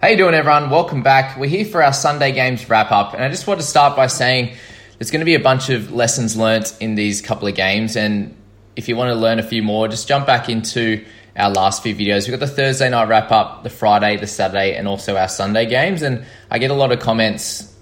How you doing, everyone? Welcome back. We're here for our Sunday games wrap up, and I just want to start by saying there's going to be a bunch of lessons learnt in these couple of games, and if you want to learn a few more, just jump back into our last few videos. We've got the Thursday night wrap up, the Friday, the Saturday, and also our Sunday games, and I get a lot of comments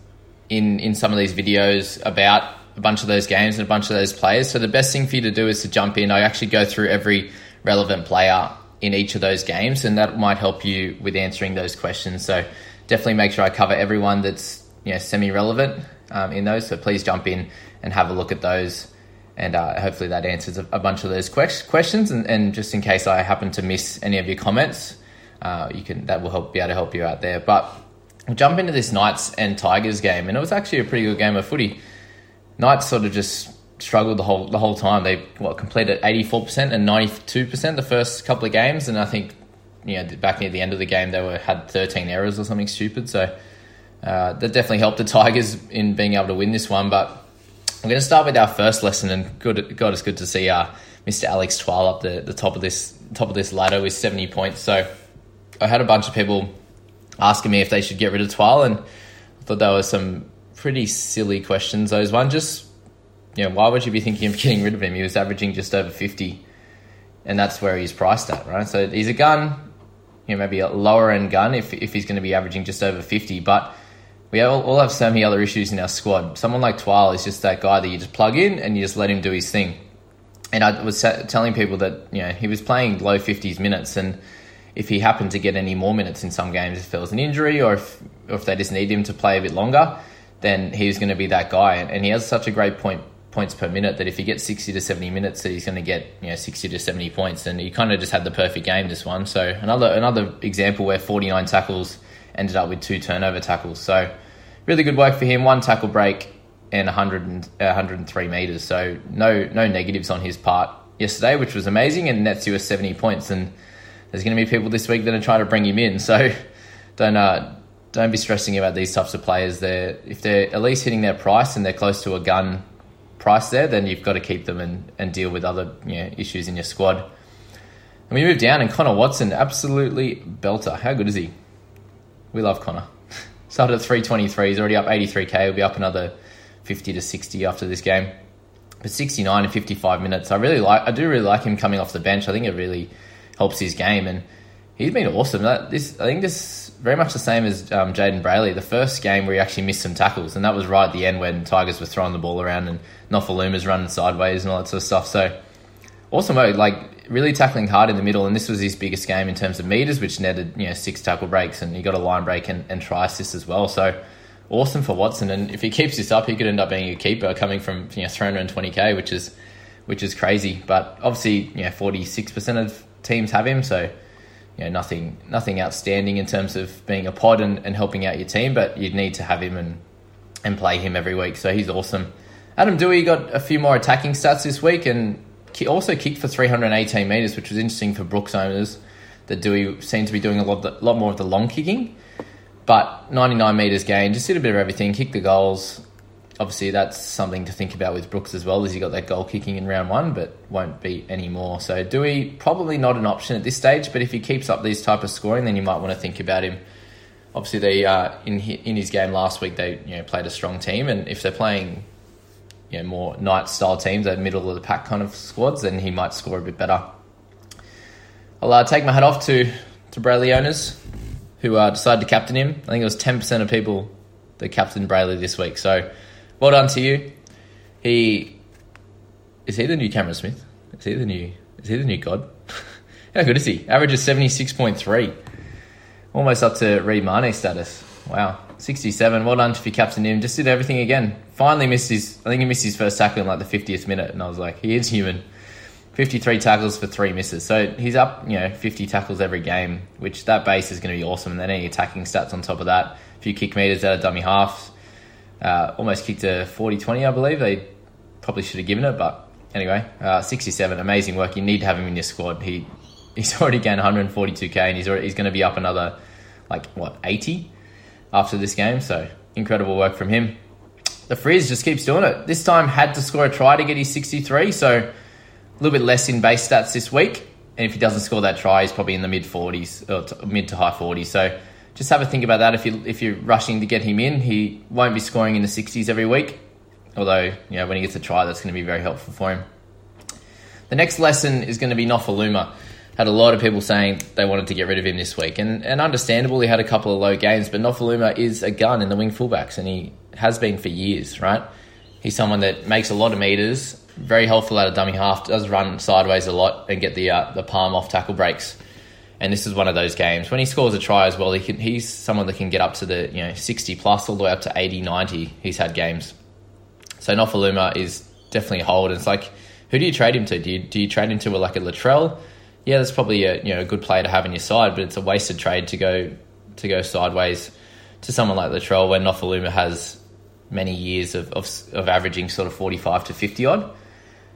in in some of these videos about a bunch of those games and a bunch of those players. So the best thing for you to do is to jump in. I actually go through every relevant player in each of those games, and that might help you with answering those questions. So definitely make sure I cover everyone that's you know semi relevant um, in those. So please jump in and have a look at those, and uh, hopefully that answers a, bunch of those que- questions. And, and, just in case I happen to miss any of your comments, uh, you can that will help be able to help you out there. But we'll jump into this Knights and Tigers game, and it was actually a pretty good game of footy. Knights sort of just struggled the whole the whole time. They what completed eighty four percent and ninety two percent the first couple of games, and I think you know back near the end of the game they were had thirteen errors or something stupid. So uh, that definitely helped the Tigers in being able to win this one. But I'm going to start with our first lesson, and good God, it's good to see uh, Mr. Alex Twal up the, the top of this top of this ladder with seventy points. So I had a bunch of people asking me if they should get rid of Twal, and I thought there were some pretty silly questions. Those one just you know, why would you be thinking of getting rid of him? He was averaging just over 50, and that's where he's priced at, right? So he's a gun, you know, maybe a lower end gun if, if he's going to be averaging just over 50, but we all, all have so many other issues in our squad. Someone like Twal is just that guy that you just plug in and you just let him do his thing. And I was telling people that, you know, he was playing low 50s minutes, and if he happened to get any more minutes in some games, if there was an injury or if, or if they just need him to play a bit longer, then he's going to be that guy. And, and he has such a great point points per minute that if he gets 60 to 70 minutes that he's going to get you know 60 to 70 points and he kind of just had the perfect game this one. So another another example where 49 tackles ended up with two turnover tackles. So really good work for him. One tackle break and 100 and, uh, 103 meters. So no no negatives on his part yesterday which was amazing and nets you a 70 points. And there's going to be people this week that are trying to bring him in. So don't uh, don't be stressing about these types of players. They're if they're at least hitting their price and they're close to a gun price there, then you've got to keep them and, and deal with other you know, issues in your squad. And we move down, and Connor Watson, absolutely belter. How good is he? We love Connor. Started at 323, he's already up 83k. He'll be up another 50 to 60 after this game. But 69 and 55 minutes, I really like. I do really like him coming off the bench. I think it really helps his game, and he's been awesome. That this, I think this very much the same as um, Jayden Brailey. The first game where he actually missed some tackles, and that was right at the end when Tigers were throwing the ball around and Nofoaluma's running sideways and all that sort of stuff. So awesome mode, like really tackling hard in the middle, and this was his biggest game in terms of meters, which netted you know six tackle breaks, and he got a line break and, and try assist as well. So awesome for Watson, and if he keeps this up, he could end up being a keeper coming from you know 320k, which is which is crazy. But obviously, you know, 46% of teams have him, so you know, nothing nothing outstanding in terms of being a pod and, and helping out your team, but you'd need to have him and and play him every week. So he's awesome. Adam Doueihi got a few more attacking stats this week and also kicked for 318 metres, which was interesting for Brooks owners. that Doueihi seemed to be doing a lot, the, lot more of the long kicking. But 99 metres gain, just did a bit of everything, kicked the goals. Obviously, that's something to think about with Brooks as well, as he got that goal kicking in round one, but won't be anymore. So Doueihi probably not an option at this stage, but if he keeps up these type of scoring, then you might want to think about him. Obviously, they uh, in in his game last week, they you know played a strong team, and if they're playing you know more night style teams, a middle of the pack kind of squads, then he might score a bit better. I'll uh, take my hat off to to Brailey owners who uh, decided to captain him. I think it was ten percent of people that captained Brailey this week. So well done to you. He is he the new Cameron Smith? Is he the new? Is he the new god? How good is he? Averages seventy six point three, almost up to Reed Mahoney status. Wow, sixty seven. Well done if you captained him. Just did everything again. Finally missed his. I think he missed his first tackle in like the fiftieth minute, and I was like, he is human. 53 tackles for three misses. So he's up, you know, 50 tackles every game, which that base is going to be awesome. And then any attacking stats on top of that. A few kick meters out of dummy half. Uh, almost kicked a 40 20, I believe. They probably should have given it, but anyway, uh, 67. Amazing work. You need to have him in your squad. He He's already gained 142k and he's, he's going to be up another, like, what, 80 after this game. So incredible work from him. The Frizz just keeps doing it. This time had to score a try to get his 63. So a little bit less in base stats this week. And if he doesn't score that try, he's probably in the mid 40s, or t- mid to high 40s. So just have a think about that. If you if you're rushing to get him in, he won't be scoring in the 60s every week. Although, you know, when he gets a try, that's going to be very helpful for him. The next lesson is going to be Nofoaluma. Had a lot of people saying they wanted to get rid of him this week, and, and understandable, he had a couple of low games, but Nofoaluma is a gun in the wing fullbacks, and he has been for years, right? He's someone that makes a lot of meters, very helpful out of dummy half, does run sideways a lot and get the uh, the palm off tackle breaks. And this is one of those games. When he scores a try as well, he can, he's someone that can get up to the you know 60 plus all the way up to 80, 90. He's had games. So Nofoaluma is definitely a hold. And it's like, who do you trade him to? Do you, do you trade him to a, like a Latrell? Yeah, that's probably a you know a good player to have in your side, but it's a wasted trade to go to go sideways to someone like Latrell when Nofoaluma has many years of, of, of averaging sort of 45 to 50 odd.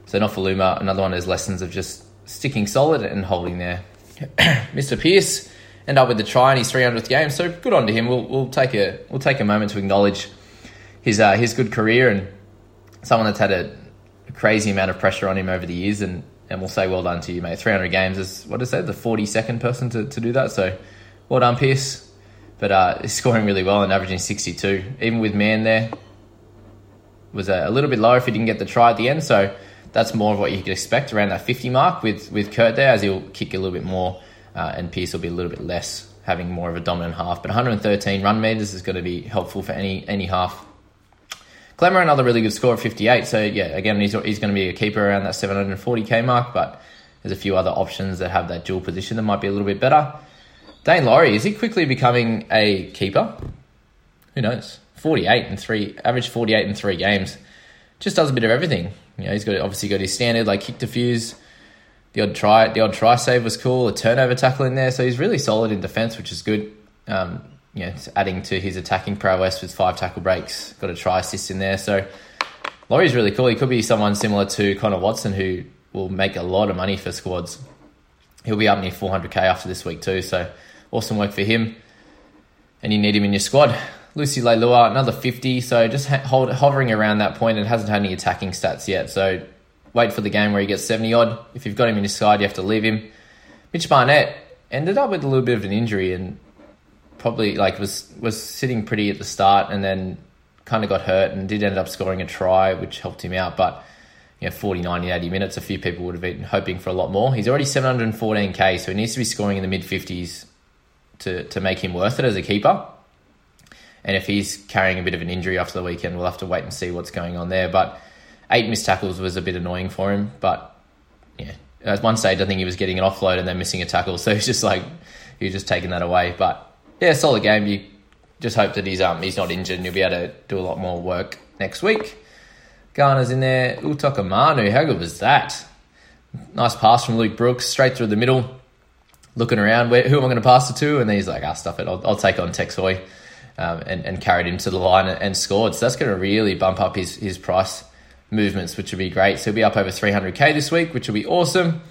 So Nofoaluma, another one his lessons of just sticking solid and holding there. Mr. Pearce end up with the try in his 300th game, so good on to him. We'll, we'll take a we'll take a moment to acknowledge his uh, his good career and someone that's had a, a, crazy amount of pressure on him over the years, and, and we'll say well done to you, mate. 300 games is what is that? The 42nd person to, to do that, so well done, Pearce. But uh, he's scoring really well and averaging 62, even with Mann there. Was a, a little bit lower if he didn't get the try at the end, so that's more of what you could expect around that 50 mark with, with Kurt there, as he'll kick a little bit more uh, and Pearce will be a little bit less, having more of a dominant half. But 113 run meters is going to be helpful for any any half. Klemmer, another really good score of 58. So, yeah, again, he's, he's going to be a keeper around that 740k mark, but there's a few other options that have that dual position that might be a little bit better. Daine Laurie, is he quickly becoming a keeper? Who knows? 48 and three, average 48 in three games. Just does a bit of everything. You know, he's got obviously got his standard like kick defuse. The odd try, the odd try save was cool. A turnover tackle in there, so he's really solid in defence, which is good. Um, you know, adding to his attacking prowess with five tackle breaks, got a try assist in there. So Laurie's really cool. He could be someone similar to Connor Watson, who will make a lot of money for squads. He'll be up near 400k after this week too. So awesome work for him. And you need him in your squad. Lucy Leilua, another 50. So just hold, hovering around that point and hasn't had any attacking stats yet. So wait for the game where he gets 70 odd. If you've got him in your side, you have to leave him. Mitch Barnett ended up with a little bit of an injury and probably like was was sitting pretty at the start and then kind of got hurt and did end up scoring a try which helped him out but you know 40 90 80 minutes a few people would have been hoping for a lot more he's already 714k so he needs to be scoring in the mid 50s to to make him worth it as a keeper and if he's carrying a bit of an injury after the weekend, we'll have to wait and see what's going on there. But eight missed tackles was a bit annoying for him. But yeah, at one stage, I think he was getting an offload and then missing a tackle. So he's just like, he was just taking that away. But yeah, solid game. You just hope that he's um he's not injured and he'll be able to do a lot more work next week. Garner's in there. Utoka how good was that? Nice pass from Luke Brooks, straight through the middle. Looking around, where, who am I going to pass it to? And then he's like, ah, stuff it. I'll, I'll take on Tex Hoy um, and, and, carried him to the line and, and scored. So that's going to really bump up his, his price movements, which will be great. So he'll be up over 300k this week, which will be awesome.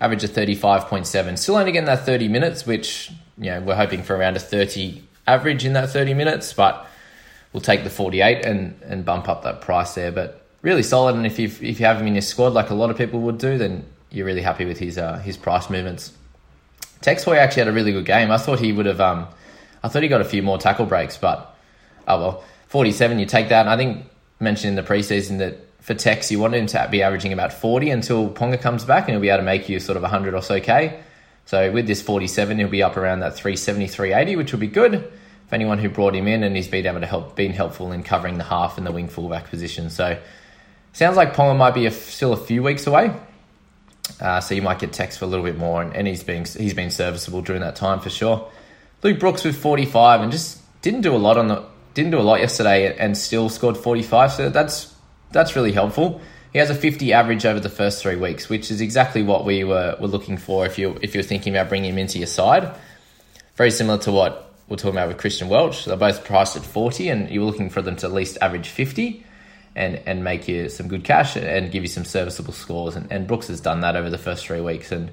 average of 35.7. Still only getting that 30 minutes, which, you know, we're hoping for around a 30 average in that 30 minutes, but we'll take the 48 and, and bump up that price there. But really solid, and if you if you have him in your squad like a lot of people would do, then you're really happy with his uh, his price movements. Tex Hoy actually had a really good game. I thought he would have. Um, I thought he got a few more tackle breaks, but oh well. 47, you take that. And I think mentioned in the preseason that for Tex, you want him to be averaging about 40 until Ponga comes back, and he'll be able to make you sort of 100 or so K. So with this 47, he'll be up around that 370, 380, which will be good for anyone who brought him in, and he's been able to help, been helpful in covering the half and the wing fullback position. So sounds like Ponga might be a, still a few weeks away. Uh, so you might get Tex for a little bit more, and, and he's been he's been serviceable during that time for sure. Luke Brooks with 45 and just didn't do a lot on the didn't do a lot yesterday and still scored 45. So that's that's really helpful. He has a 50 average over the first three weeks, which is exactly what we were, were looking for if you if you're thinking about bringing him into your side. Very similar to what we're talking about with Christian Welch. They're both priced at 40, and you're looking for them to at least average 50 and and make you some good cash and give you some serviceable scores. And, and Brooks has done that over the first three weeks. And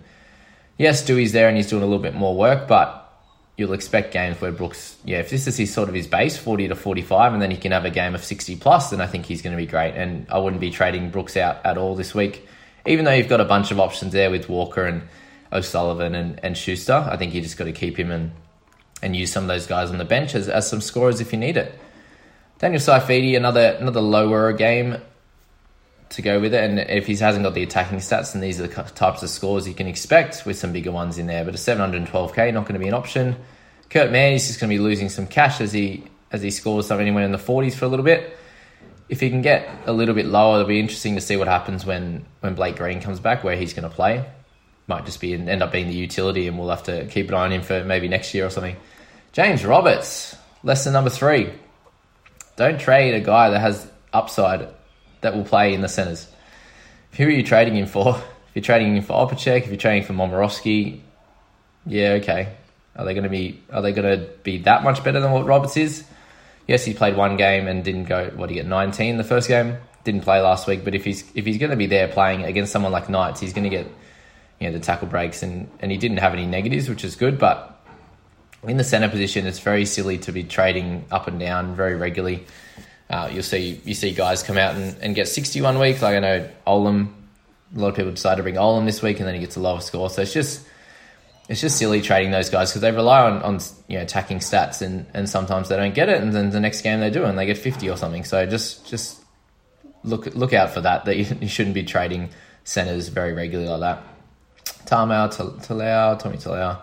yes, Doueihi's there and he's doing a little bit more work, but you'll expect games where Brooks, yeah, if this is his sort of his base, 40 to 45, and then he can have a game of 60 plus, then I think he's going to be great. And I wouldn't be trading Brooks out at all this week, even though you've got a bunch of options there with Walker and O'Sullivan and, and Schuster. I think you just got to keep him and and use some of those guys on the bench as, as some scorers if you need it. Daniel Saifiti, another another lower game to go with it. And if he hasn't got the attacking stats, then these are the types of scores you can expect with some bigger ones in there. But a 712k not going to be an option. Kurt Mann is just going to be losing some cash as he as he scores something anywhere in the 40s for a little bit. If he can get a little bit lower, it'll be interesting to see what happens when when Blake Green comes back, where he's going to play. Might just be end up being the utility, and we'll have to keep an eye on him for maybe next year or something. James Roberts, lesson number three. Don't trade a guy that has upside that will play in the centres. Who are you trading him for? If you're trading him for Opacic, if you're trading for Momirovski, yeah, okay. Are they going to be? Are they going to be that much better than what Roberts is? Yes, he played one game and didn't go. What did he get? 19 the first game. Didn't play last week. But if he's if he's going to be there playing against someone like Knights, he's going to get you know the tackle breaks and and he didn't have any negatives, which is good. But in the centre position, it's very silly to be trading up and down very regularly. Uh, you'll see you see guys come out and, and get 61 weeks. Like I know Olam, a lot of people decide to bring Olam this week, and then he gets a lower score. So it's just it's just silly trading those guys because they rely on, on you know attacking stats, and, and sometimes they don't get it, and then the next game they do, and they get 50 or something. So just just look look out for that. That you, you shouldn't be trading centers very regularly like that. Tamau, Talau, Tommy Talau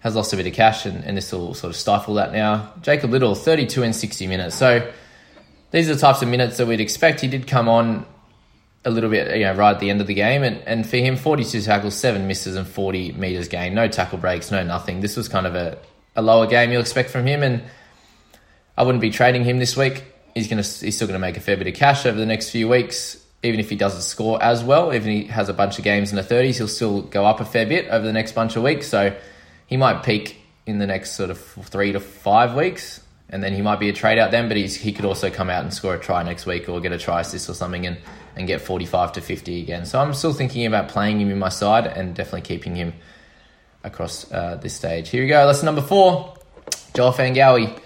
has lost a bit of cash, and, and this will sort of stifle that now. Jacob Liddle, 32 and 60 minutes. So these are the types of minutes that we'd expect. He did come on a little bit, you know, right at the end of the game, and, and for him, 42 tackles, seven misses, and 40 meters gained. No tackle breaks, no nothing. This was kind of a, a lower game you'll expect from him, and I wouldn't be trading him this week. He's gonna he's still gonna make a fair bit of cash over the next few weeks. Even if he doesn't score as well, even he has a bunch of games in the 30s, he'll still go up a fair bit over the next bunch of weeks. So he might peak in the next sort of three to five weeks and then he might be a trade out then, but he's, he could also come out and score a try next week or get a try assist or something and, and get 45 to 50 again. So I'm still thinking about playing him in my side and definitely keeping him across uh, this stage. Here we go, lesson number four Joe Ofahengaue.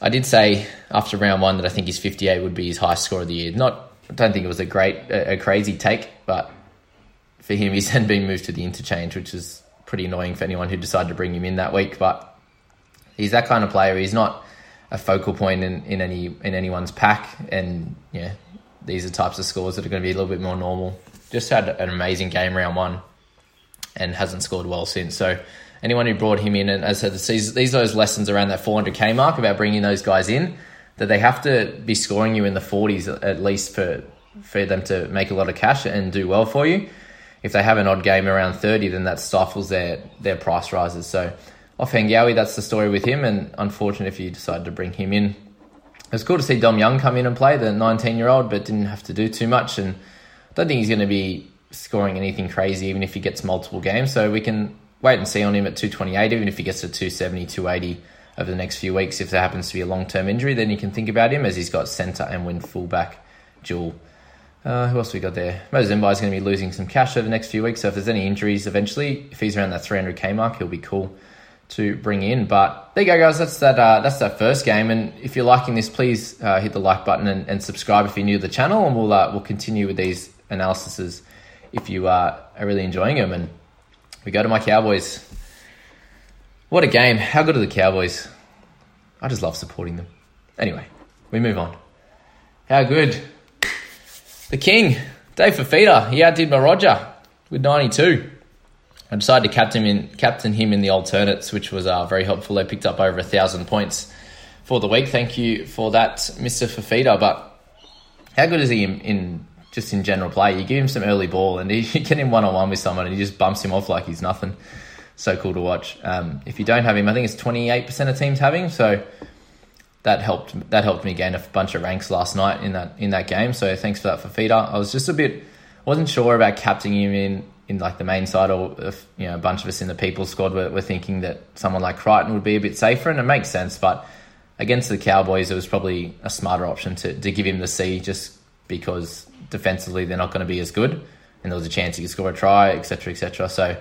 I did say after round one that I think his 58 would be his highest score of the year. Not, I don't think it was a great, a, a crazy take, but for him, he's then been moved to the interchange, which is pretty annoying for anyone who decided to bring him in that week. But he's that kind of player. He's not a focal point in, in any in anyone's pack, and yeah, these are types of scores that are going to be a little bit more normal. Just had an amazing game round one, and hasn't scored well since. So anyone who brought him in, and as I said, these these are those lessons around that 400k mark about bringing those guys in, that they have to be scoring you in the 40s at least for for them to make a lot of cash and do well for you. If they have an odd game around 30, then that stifles their their price rises. So Ofahengaue, that's the story with him, and unfortunate if you decide to bring him in. It was cool to see Dom Young come in and play, the 19 year old, but didn't have to do too much. And I don't think he's going to be scoring anything crazy, even if he gets multiple games. So we can wait and see on him at 228, even if he gets to 270, 280 over the next few weeks. If there happens to be a long term injury, then you can think about him as he's got centre and wing fullback dual Uh, who else we got there? Mo is going to be losing some cash over the next few weeks. So if there's any injuries eventually, if he's around that 300k mark, he'll be cool to bring in. But there you go, guys. That's that. Uh, that's that first game. And if you're liking this, please uh, hit the like button and, and, subscribe if you're new to the channel. And we'll uh, we'll continue with these analyses if you uh, are really enjoying them. And we go to my Cowboys. What a game! How good are the Cowboys? I just love supporting them. Anyway, we move on. How good the king, Dave Fifita, he outdid my Roger with 92. I decided to captain him in, captain him in the alternates, which was uh, very helpful. They picked up over a thousand points for the week. Thank you for that, Mr. Fifita. But how good is he in, in, just in general play? You give him some early ball and you get him one on one with someone and he just bumps him off like he's nothing. So cool to watch. Um, if you don't have him, I think it's 28% of teams him. So that helped that helped me gain a bunch of ranks last night in that in that game. So thanks for that Fifita. I was just a bit wasn't sure about captaining him in in like the main side, or if you know a bunch of us in the people squad were, were thinking that someone like Crichton would be a bit safer, and it makes sense. But against the Cowboys, it was probably a smarter option to to give him the C just because defensively they're not going to be as good, and there was a chance he could score a try, etc., etc. So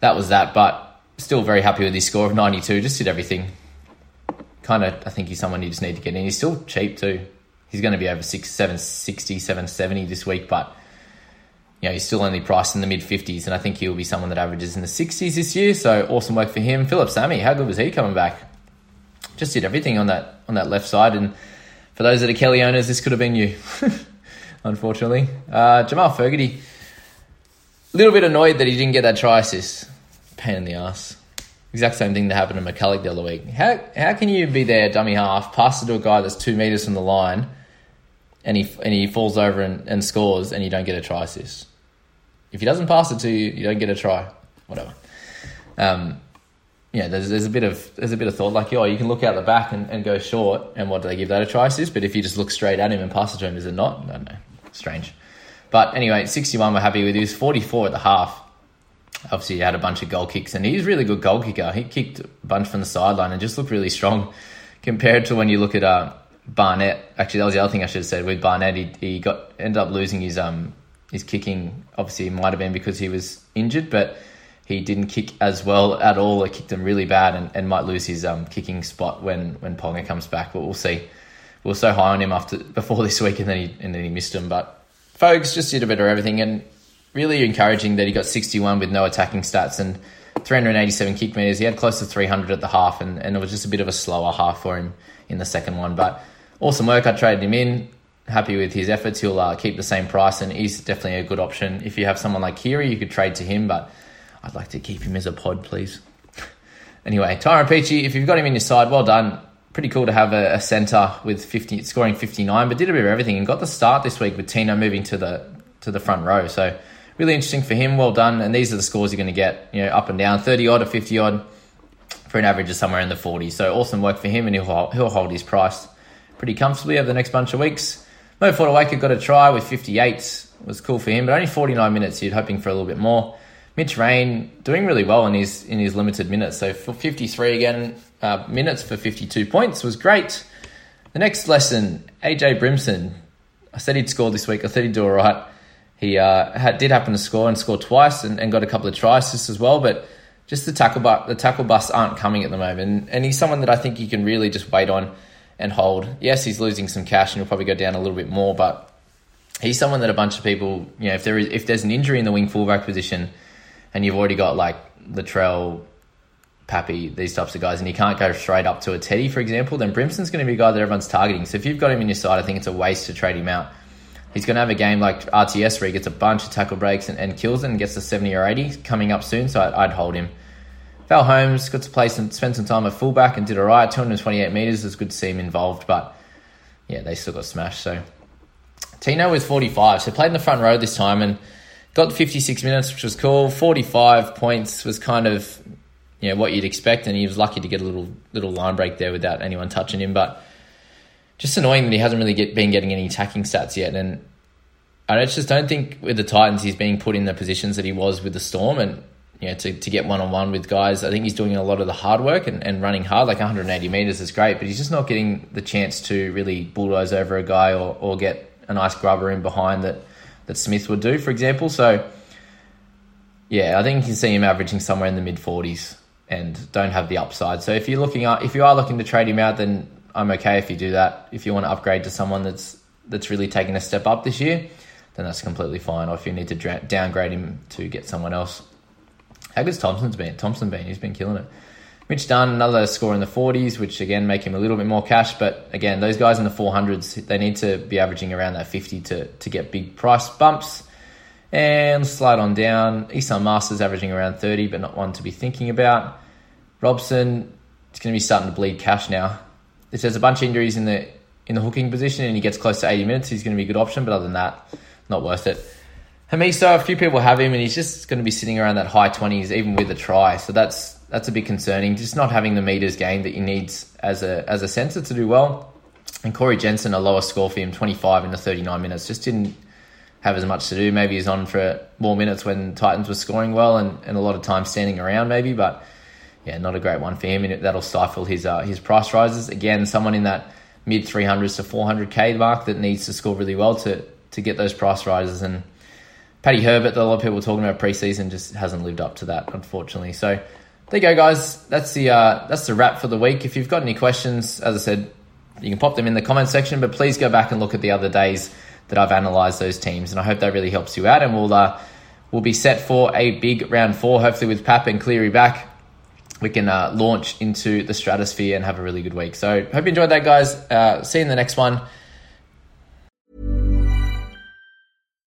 that was that, but. Still very happy with his score of 92. Just did everything kind of, I think he's someone you just need to get in. He's still cheap too. He's going to be over six, 760, 770 this week, but you know, he's still only priced in the mid 50s, and I think he'll be someone that averages in the 60s this year. So awesome work for him. Phillip Sami, how good was he coming back? Just did everything on that on that left side, and for those that are Kelly owners, this could have been you, unfortunately. Uh, Jamal Fogarty, a little bit annoyed that he didn't get that try assist. Pain in the ass. Exact same thing that happened to McCulloch the other week. How how can you be there, dummy half, pass it to a guy that's two meters from the line, and he and he falls over and, and scores, and you don't get a try assist? If he doesn't pass it to you, you don't get a try. Whatever. Um, yeah, there's, there's a bit of there's a bit of thought like, oh, you can look out the back and, and go short, and what do they give that a try assist? But if you just look straight at him and pass it to him, is it not? I don't know. Strange. But anyway, 61 we're happy with. He was 44 at the half obviously he had a bunch of goal kicks and he's a really good goal kicker. He kicked a bunch from the sideline and just looked really strong compared to when you look at uh, Barnett. Actually, that was the other thing I should have said with Barnett. He, he got ended up losing his um his kicking. Obviously, might have been because he was injured, but he didn't kick as well at all. It kicked him really bad and, and might lose his um kicking spot when when Ponga comes back. But we'll see. We are so high on him after before this week, and then he and then he missed him. But folks just did a bit of everything and really encouraging that he got 61 with no attacking stats and 387 kick meters. He had close to 300 at the half, and, and it was just a bit of a slower half for him in the second one. But awesome work. I traded him in. Happy with his efforts. He'll uh, keep the same price, and he's definitely a good option. If you have someone like Kiri, you could trade to him, but I'd like to keep him as a pod, please. anyway, Tyrone Peachey, if you've got him in your side, well done. Pretty cool to have a, a centre with 50, scoring 59, but did a bit of everything and got the start this week with Tino moving to the to the front row. So really interesting for him. Well done. And these are the scores you're going to get, you know, up and down, 30 odd or 50 odd for an average of somewhere in the 40s. So awesome work for him, and he'll he'll hold his price pretty comfortably over the next bunch of weeks. Mo Fotuaika got a try with 58. Was cool for him, but only 49 minutes. You're hoping for a little bit more. Mitch Rein doing really well in his in his limited minutes. So for 53 again uh, minutes for 52 points was great. The next lesson, AJ Brimson. I said he'd score this week. I thought he'd do all right. He uh, had, did happen to score and score twice and, and got a couple of tries as well, but just the tackle bu- the tackle busts aren't coming at the moment. And, and he's someone that I think you can really just wait on and hold. Yes, he's losing some cash and he'll probably go down a little bit more, but he's someone that a bunch of people, you know, if there is if there's an injury in the wing fullback position and you've already got like Latrell, Pappy, these types of guys, and you can't go straight up to a Teddy, for example, then Brimson's going to be a guy that everyone's targeting. So if you've got him in your side, I think it's a waste to trade him out he's going to have a game like RTS where he gets a bunch of tackle breaks and, and kills it and gets to 70 or 80 coming up soon, so I'd, I'd hold him. Val Holmes got to play some, spend some time at fullback and did all right. 228 metres. It's good to see him involved, but yeah, they still got smashed. So Tino was 45, so played in the front row this time and got 56 minutes, which was cool. 45 points was kind of you know what you'd expect, and he was lucky to get a little little line break there without anyone touching him. But just annoying that he hasn't really get, been getting any attacking stats yet. And I just don't think with the Titans he's being put in the positions that he was with the Storm and you know to, to get one on one with guys. I think he's doing a lot of the hard work and, and running hard, like 180 meters is great, but he's just not getting the chance to really bulldoze over a guy or, or get a nice grubber in behind that that Smith would do, for example. So yeah, I think you can see him averaging somewhere in the mid forties and don't have the upside. So if you're looking at, if you are looking to trade him out, then I'm okay if you do that. If you want to upgrade to someone that's that's really taken a step up this year, then that's completely fine. Or if you need to downgrade him to get someone else. How good's Thompson's been? Thompson been? He's been killing it. Mitch Dunn, another score in the 40s, which again make him a little bit more cash. But again, those guys in the 400s, they need to be averaging around that 50 to, to get big price bumps. And slide on down. Esan Masters averaging around 30, but not one to be thinking about. Robson, it's going to be starting to bleed cash now. If there's a bunch of injuries in the in the hooking position and he gets close to 80 minutes, he's going to be a good option. But other than that, not worth it. Hamiso, a few people have him, and he's just going to be sitting around that high 20s, even with a try. So that's that's a bit concerning. Just not having the meters gained that he needs as a as a centre to do well. And Corey Jensen, a lower score for him, 25 in the 39 minutes, just didn't have as much to do. Maybe he's on for more minutes when Titans were scoring well and, and a lot of time standing around, maybe. But yeah, not a great one for him. And that'll stifle his uh, his price rises. Again, someone in that mid 300s to 400k mark that needs to score really well to to get those price rises. And Paddy Herbert, that a lot of people were talking about preseason, just hasn't lived up to that, unfortunately. So there you go, guys. That's the uh, that's the wrap for the week. If you've got any questions, as I said, you can pop them in the comment section. But please go back and look at the other days that I've analysed those teams, and I hope that really helps you out. And we'll uh, we'll be set for a big round four, hopefully with Pap and Cleary back. We can uh, launch into the stratosphere and have a really good week. So hope you enjoyed that, guys. Uh, see you in the next one.